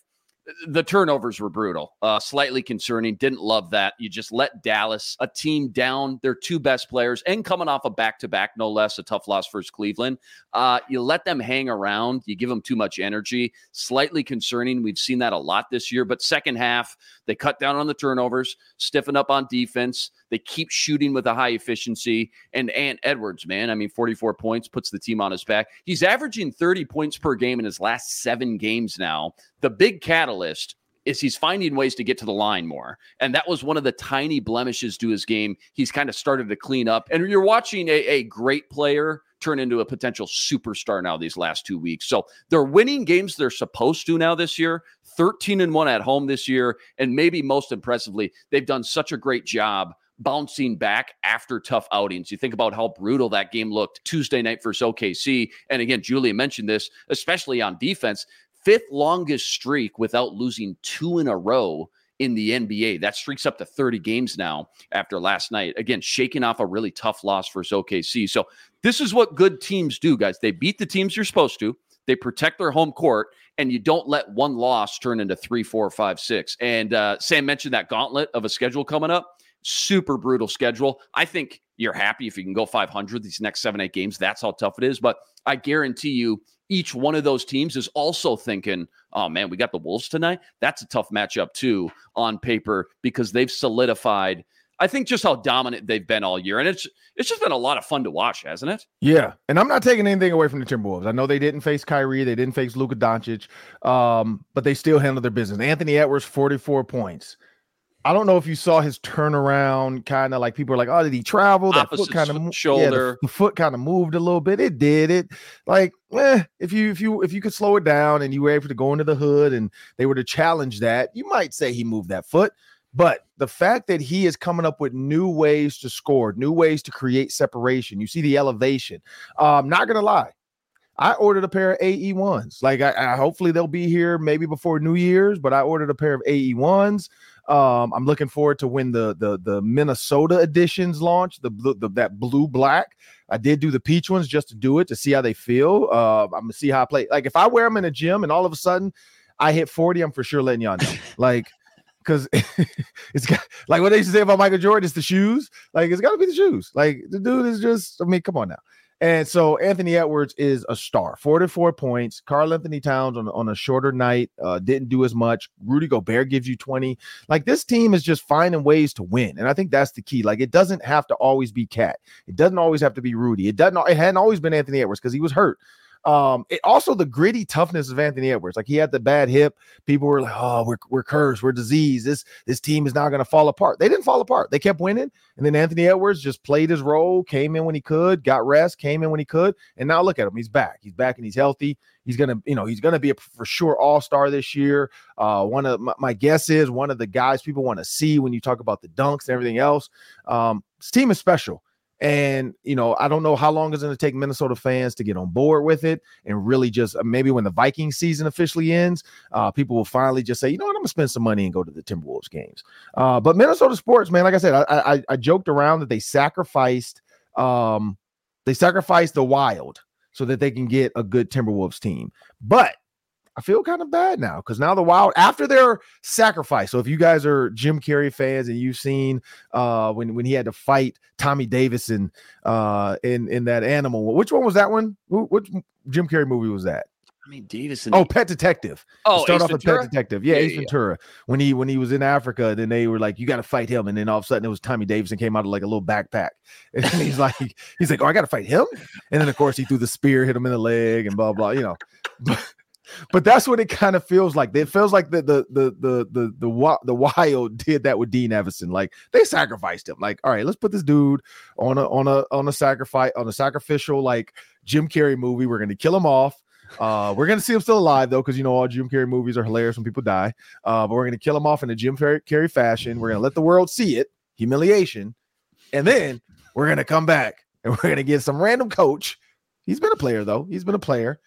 the turnovers were brutal, uh, slightly concerning. Didn't love that. You just let Dallas, a team down their two best players, and coming off a back to back, no less, a tough loss versus Cleveland. Uh, you let them hang around. You give them too much energy. Slightly concerning. We've seen that a lot this year. But second half, they cut down on the turnovers, stiffen up on defense. They keep shooting with a high efficiency. And Ant Edwards, man, I mean, 44 points puts the team on his back. He's averaging 30 points per game in his last seven games now. The big catalyst is he's finding ways to get to the line more. And that was one of the tiny blemishes to his game. He's kind of started to clean up. And you're watching a, a great player turn into a potential superstar now these last two weeks. So they're winning games they're supposed to now this year, 13 and 1 at home this year. And maybe most impressively, they've done such a great job bouncing back after tough outings. You think about how brutal that game looked Tuesday night versus OKC. And again, Julia mentioned this, especially on defense, fifth longest streak without losing two in a row in the NBA. That streak's up to 30 games now after last night. Again, shaking off a really tough loss versus OKC. So this is what good teams do, guys. They beat the teams you're supposed to. They protect their home court, and you don't let one loss turn into three, four, five, six. And uh, Sam mentioned that gauntlet of a schedule coming up super brutal schedule. I think you're happy if you can go 500 these next seven, eight games. That's how tough it is. But I guarantee you, each one of those teams is also thinking, oh man, we got the Wolves tonight. That's a tough matchup too on paper because they've solidified. I think just how dominant they've been all year, and it's it's just been a lot of fun to watch, hasn't it? Yeah, and I'm not taking anything away from the Timberwolves. I know they didn't face Kyrie, they didn't face Luka Doncic, um, but they still handled their business. Anthony Edwards, 44 points. I don't know if you saw his turnaround, kind of like people are like, "Oh, did he travel?" That Opposite foot kind of shoulder. Yeah, the, the foot kind of moved a little bit. It did. It like, eh, if you if you if you could slow it down and you were able to go into the hood and they were to challenge that, you might say he moved that foot. But the fact that he is coming up with new ways to score, new ways to create separation, you see the elevation. Um, not gonna lie, I ordered a pair of AE ones. Like I, I, hopefully they'll be here maybe before New Year's, but I ordered a pair of AE ones. Um, I'm looking forward to when the the the Minnesota editions launch, the, the, the that blue black. I did do the peach ones just to do it to see how they feel. Uh, I'm gonna see how I play. Like if I wear them in a gym and all of a sudden I hit 40, I'm for sure letting y'all know. like because it's got like what they used to say about Michael Jordan, it's the shoes. Like it's got to be the shoes. Like the dude is just. I mean, come on now. And so Anthony Edwards is a star, 44 points. Karl-Anthony Towns on, on a shorter night uh, didn't do as much. Rudy Gobert gives you 20. Like this team is just finding ways to win. And I think that's the key. Like it doesn't have to always be Cat. It doesn't always have to be Rudy. It doesn't, it hadn't always been Anthony Edwards because he was hurt. Um, it also the gritty toughness of Anthony Edwards. Like he had the bad hip. People were like, "Oh, we're we're cursed. We're diseased. This this team is not going to fall apart." They didn't fall apart. They kept winning, and then Anthony Edwards just played his role, came in when he could, got rest, came in when he could, and now look at him. He's back. He's back, and he's healthy. He's gonna, you know, he's gonna be a for sure all star this year. Uh, one of my, my, guess is one of the guys people want to see when you talk about the dunks and everything else. Um, this team is special. And, you know, I don't know how long it's going to take Minnesota fans to get on board with it and really just uh, maybe when the Viking season officially ends, uh, people will finally just say, you know what, I'm going to spend some money and go to the Timberwolves games. Uh, but Minnesota sports, man, like I said, I, I, I joked around that they sacrificed, um, they sacrificed the wild so that they can get a good Timberwolves team. But I feel kind of bad now because now the Wild, after their sacrifice. So if you guys are Jim Carrey fans and you've seen uh, when when he had to fight Tommy Davidson uh, in in that Animal, which one was that one? Which Jim Carrey movie was that? I mean, Davidson. Oh, Pet Detective. Oh, start Ace off Ventura? with Pet Detective. Yeah, Yeah, Ace yeah, Ventura. When he when he was in Africa, then they were like, "You got to fight him," and then all of a sudden it was Tommy Davidson came out of like a little backpack, and he's like, he's like, "Oh, I got to fight him," and then of course he threw the spear, hit him in the leg, and blah blah. You know, but, but that's what it kind of feels like. It feels like the the the the the the, Wild did that with Dean Evason. Like they sacrificed him. Like, all right, let's put this dude on a on a on a sacrifice on a sacrificial like Jim Carrey movie. We're gonna kill him off. Uh, we're gonna see him still alive though, because you know all Jim Carrey movies are hilarious when people die. Uh, but we're gonna kill him off in a Jim Carrey Carrey fashion. We're gonna let the world see it, humiliation, and then we're gonna come back and we're gonna get some random coach. He's been a player though. He's been a player.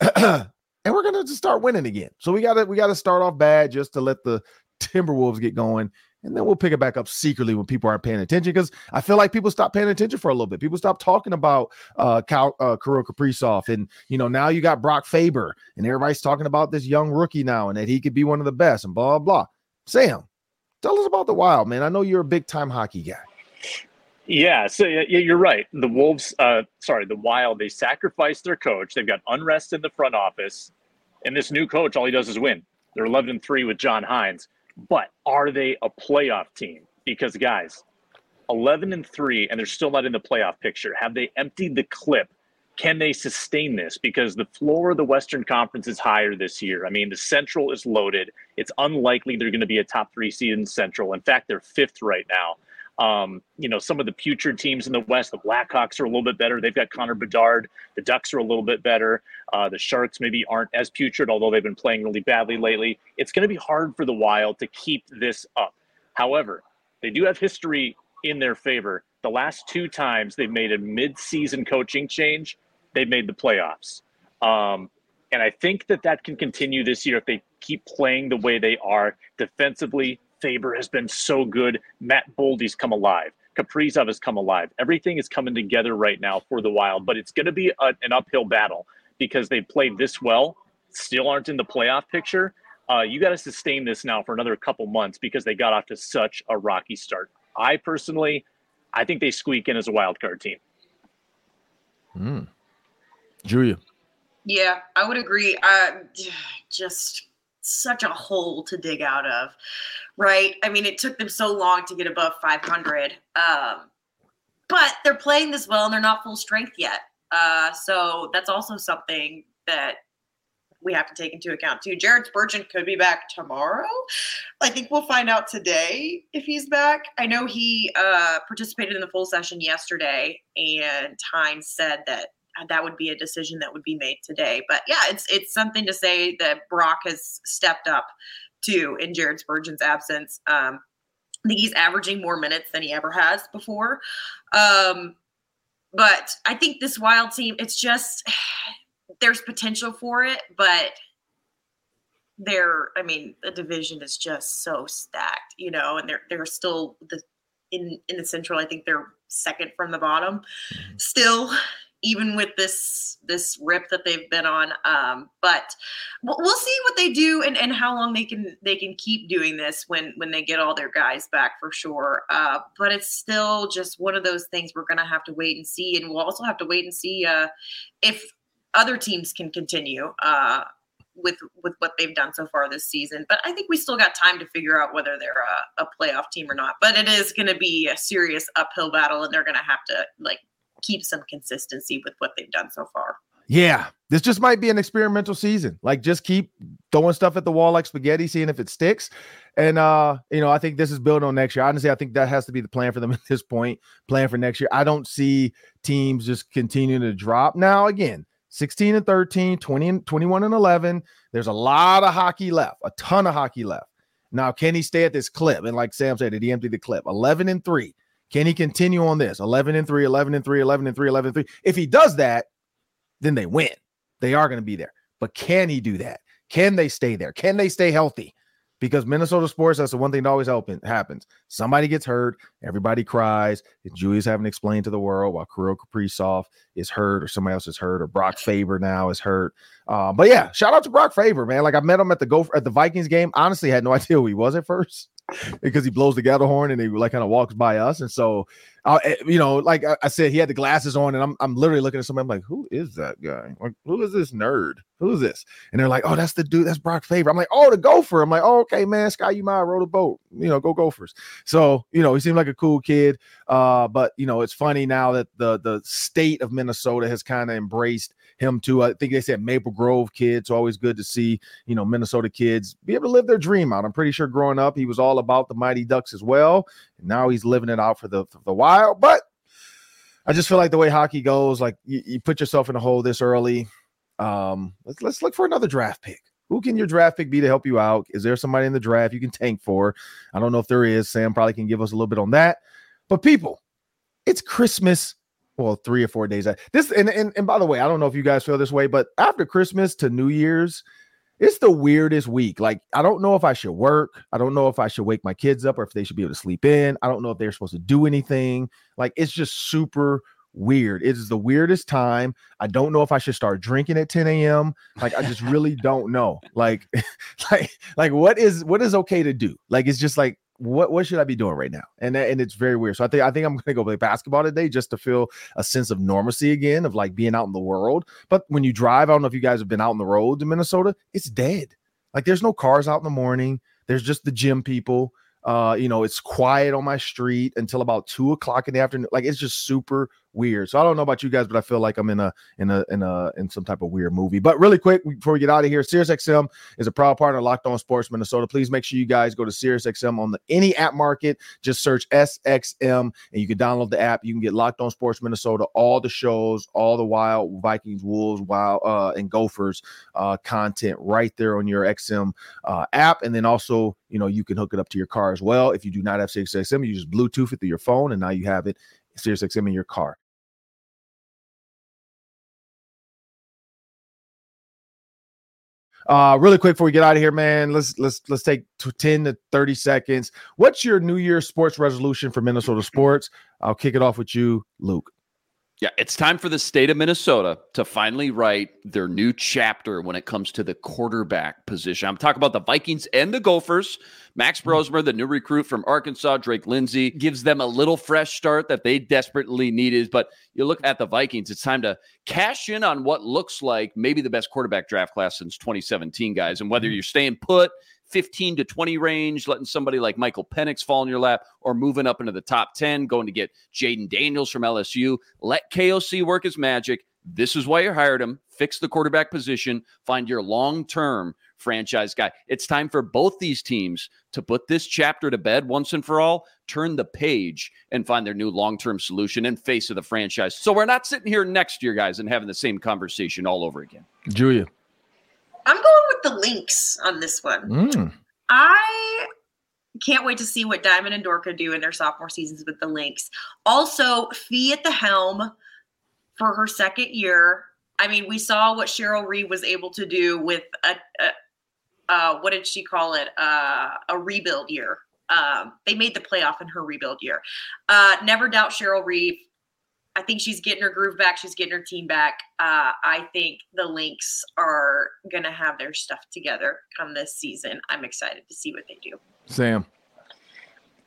and we're gonna just start winning again. So we gotta we gotta start off bad just to let the Timberwolves get going. and then we'll pick it back up secretly when people aren't paying attention. Because I feel like people stop paying attention for a little bit. People stop talking about uh, Cal, uh Kirill Kaprizov, and you know now you got Brock Faber, and everybody's talking about this young rookie now, and that he could be one of the best, and blah. blah. Sam, tell us about the Wild, man. I know you're a big time hockey guy. Yeah, so yeah, you're right. The Wolves, uh, sorry, the Wild, they sacrificed their coach. They've got unrest in the front office, and this new coach, all he does is win. They're 11 and three with John Hynes, but are they a playoff team? Because guys, 11 and three, and they're still not in the playoff picture. Have they emptied the clip? Can they sustain this? Because the floor of the Western Conference is higher this year. I mean, the Central is loaded. It's unlikely they're going to be a top three seed in Central. In fact, they're fifth right now. Um, you know, some of the putrid teams in the West, the Blackhawks are a little bit better. They've got Connor Bedard. The Ducks are a little bit better. Uh, the Sharks maybe aren't as putrid, although they've been playing really badly lately. It's going to be hard for the Wild to keep this up. However, they do have history in their favor. The last two times they've made a mid-season coaching change, they've made the playoffs. Um, and I think that that can continue this year if they keep playing the way they are defensively, Faber has been so good. Matt Boldy's come alive. Kaprizov has come alive. Everything is coming together right now for the Wild, but it's going to be a, an uphill battle because they played this well, still aren't in the playoff picture. Uh, you got to sustain this now for another couple months because they got off to such a rocky start. I personally, I think they squeak in as a wild card team. Mm. Julia. Yeah, I would agree. Uh, just such a hole to dig out of, right? I mean, it took them so long to get above 500. Um, but they're playing this well and they're not full strength yet. Uh, so that's also something that we have to take into account too. Jared Spurgeon could be back tomorrow. I think we'll find out today if he's back. I know he uh, participated in the full session yesterday, and Hynes said that that would be a decision that would be made today. But yeah, it's it's something to say that Brock has stepped up too in Jared Spurgeon's absence. Um, I think he's averaging more minutes than he ever has before. Um, but I think this wild team, it's just there's potential for it, but they're I mean, the division is just so stacked, you know, and they're they're still the in in the central, I think they're second from the bottom still even with this this rip that they've been on. Um, but we'll see what they do and, and how long they can they can keep doing this when when they get all their guys back for sure. Uh, but it's still just one of those things we're gonna have to wait and see, and we'll also have to wait and see uh, if other teams can continue. Uh, with with what they've done so far this season. But I think we still got time to figure out whether they're a, a playoff team or not. But it is going to be a serious uphill battle, and they're going to have to like keep some consistency with what they've done so far. Yeah, this just might be an experimental season. Like just keep throwing stuff at the wall like spaghetti, seeing if it sticks. And uh, you know, I think this is built on next year. Honestly, I think that has to be the plan for them at this point. Plan for next year. I don't see teams just continuing to drop. Now, again, 16 and 13, 20 and 21 and 11. There's a lot of hockey left, a ton of hockey left. Now, can he stay at this clip? And like Sam said, did he empty the clip? 11 and 3. Can he continue on this? 11 and 3, 11 and 3, 11 and 3, 11 and 3. If he does that, then they win. They are going to be there. But can he do that? Can they stay there? Can they stay healthy? Because Minnesota sports, that's the one thing that always happens. Somebody gets hurt, everybody cries. And Julius having explained to the world while Kirill Kaprizov is hurt, or somebody else is hurt, or Brock Faber now is hurt. Uh, but yeah, shout out to Brock Faber, man. Like I met him at the go at the Vikings game. Honestly, had no idea who he was at first because he blows the gather horn and he like kind of walks by us. And so, uh, you know, like I, said, he had the glasses on, and I'm I'm literally looking at somebody. I'm like, who is that guy? Like, who is this nerd? Who is this? And they're like, oh, that's the dude. That's Brock Faber. I'm like, oh, the Gopher. I'm like, oh, okay, man. Ski-U-Mah rode a boat. You know, go Gophers. So, you know, he seemed like a cool kid. Uh, but you know, it's funny now that the the state of Minnesota has kind of embraced him too. I think they said Maple Grove kids. So always good to see, you know, Minnesota kids be able to live their dream out. I'm pretty sure growing up, he was all about the Mighty Ducks as well. And now he's living it out for the, for the wild. But I just feel like the way hockey goes, like you, you put yourself in a hole this early. Um, let's let's look for another draft pick. Who can your draft pick be to help you out? Is there somebody in the draft you can tank for? I don't know if there is. Sam probably can give us a little bit on that. But people, it's Christmas well, three or four days. This and, and and by the way, I don't know if you guys feel this way, but after Christmas to New Year's, it's the weirdest week. Like, I don't know if I should work. I don't know if I should wake my kids up or if they should be able to sleep in. I don't know if they're supposed to do anything. Like, it's just super weird. It is the weirdest time. I don't know if I should start drinking at 10 a.m. Like, I just really don't know. Like, like, like what is what is okay to do? Like, it's just like what what should I be doing right now? And and it's very weird. So I think I think I'm gonna go play basketball today just to feel a sense of normalcy again of like being out in the world. But when you drive, I don't know if you guys have been out on the road in Minnesota, it's dead. Like there's no cars out in the morning. There's just the gym people. Uh, you know, it's quiet on my street until about two o'clock in the afternoon. Like it's just super weird. So I don't know about you guys, but I feel like I'm in a in a in a in some type of weird movie. But really quick before we get out of here, SiriusXM is a proud partner of Locked On Sports Minnesota. Please make sure you guys go to SiriusXM on the any app market. Just search SXM and you can download the app. You can get Locked On Sports Minnesota, all the shows, all the Wild Vikings, Wolves, Wild uh, and Gophers uh, content right there on your XM uh, app. And then also, you know, you can hook it up to your car as well. If you do not have SiriusXM, you just Bluetooth it through your phone, and now you have it SiriusXM in your car. Uh, really quick before we get out of here, man. Let's let's let's take 10 to 30 seconds. What's your New Year's sports resolution for Minnesota sports? I'll kick it off with you, Luke. Yeah, it's time for the state of Minnesota to finally write their new chapter when it comes to the quarterback position. I'm talking about the Vikings and the Gophers. Max mm-hmm. Brosmer, the new recruit from Arkansas, Drake Lindsey, gives them a little fresh start that they desperately needed. But you look at the Vikings, it's time to cash in on what looks like maybe the best quarterback draft class since 2017, guys. And whether mm-hmm. you're staying put, 15 to 20 range, letting somebody like Michael Penix fall in your lap, or moving up into the top 10, going to get Jayden Daniels from LSU. Let KOC work his magic. This is why you hired him. Fix the quarterback position. Find your long term franchise guy. It's time for both these teams to put this chapter to bed once and for all, turn the page, and find their new long term solution and face of the franchise. So we're not sitting here next year, guys, and having the same conversation all over again. Julia. I'm going with the Lynx on this one. Mm. I can't wait to see what Diamond and Dorka do in their sophomore seasons with the Lynx. Also, Phee at the helm for her second year. I mean, we saw what Cheryl Reeve was able to do with a, a uh, what did she call it? Uh, a rebuild year. Um, they made the playoff in her rebuild year. Uh, never doubt Cheryl Reeve. I think she's getting her groove back. She's getting her team back. Uh, I think the Lynx are going to have their stuff together come this season. I'm excited to see what they do. Sam.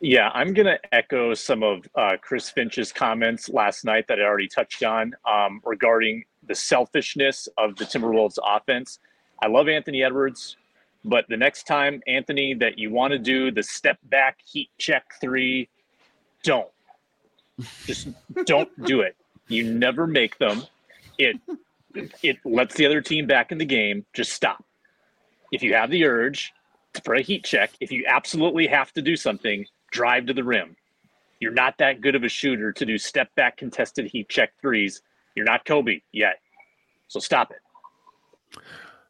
Yeah, I'm going to echo some of uh, Chris Finch's comments last night that I already touched on um, regarding the selfishness of the Timberwolves offense. I love Anthony Edwards, but the next time, Anthony, that you want to do the step back heat check three, don't just don't do it. You never make them. It it lets the other team back in the game. Just stop. If you have the urge for a heat check, if you absolutely have to do something, drive to the rim. You're not that good of a shooter to do step back contested heat check threes. You're not Kobe yet. So stop it.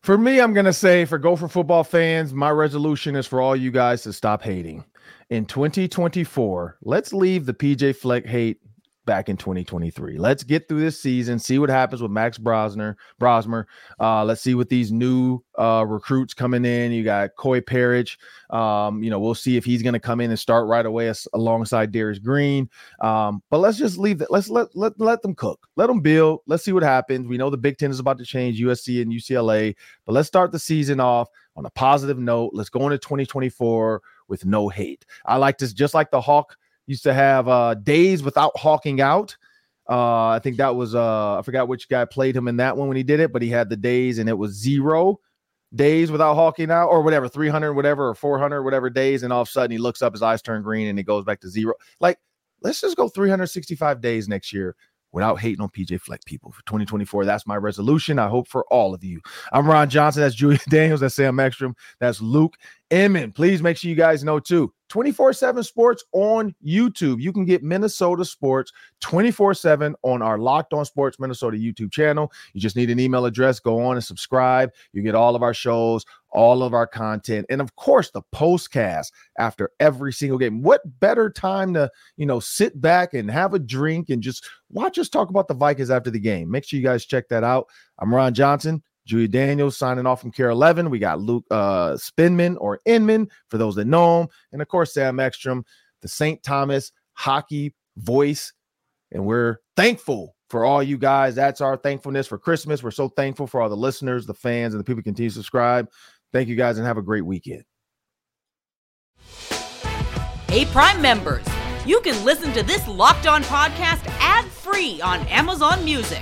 For me, I'm going to say for Gopher football fans, my resolution is for all you guys to stop hating in 2024, let's leave the PJ Fleck hate back in 2023. Let's get through this season, see what happens with Max Brosner, Brosmer. Uh, let's see what these new uh, recruits coming in. You got Koi Perich. Um, you know, we'll see if he's going to come in and start right away as, alongside Darius Green. Um, but let's just leave that. Let's let, let let them cook. Let them build. Let's see what happens. We know the Big Ten is about to change USC and UCLA, but let's start the season off on a positive note. Let's go into 2024 with no hate. I like this just like the Hawk used to have uh, days without hawking out. Uh, I think that was uh, I forgot which guy played him in that one when he did it, but he had the days and it was zero days without hawking out or whatever, 300, whatever, or 400, whatever days. And all of a sudden he looks up, his eyes turn green and he goes back to zero. Like, let's just go 365 days next year without hating on PJ Fleck people for 2024. That's my resolution. I hope for all of you. I'm Ron Johnson. That's Julia Daniels. That's Sam Ekstrom. That's Luke Inman. Please make sure you guys know too 24 7 sports on YouTube. You can get Minnesota sports 24 7 on our Locked On Sports Minnesota YouTube channel. You just need an email address. Go on and subscribe. You get all of our shows, all of our content, and of course, the postcast after every single game. What better time to, you know, sit back and have a drink and just watch us talk about the Vikings after the game? Make sure you guys check that out. I'm Ron Johnson. Julia Daniels signing off from Kare 11. We got Luke uh, Spinman or Inman for those that know him. And of course, Sam Ekstrom, the St. Thomas hockey voice. And we're thankful for all you guys. That's our thankfulness for Christmas. We're so thankful for all the listeners, the fans, and the people who continue to subscribe. Thank you guys and have a great weekend. Hey, Prime members, you can listen to this locked on podcast ad free on Amazon Music.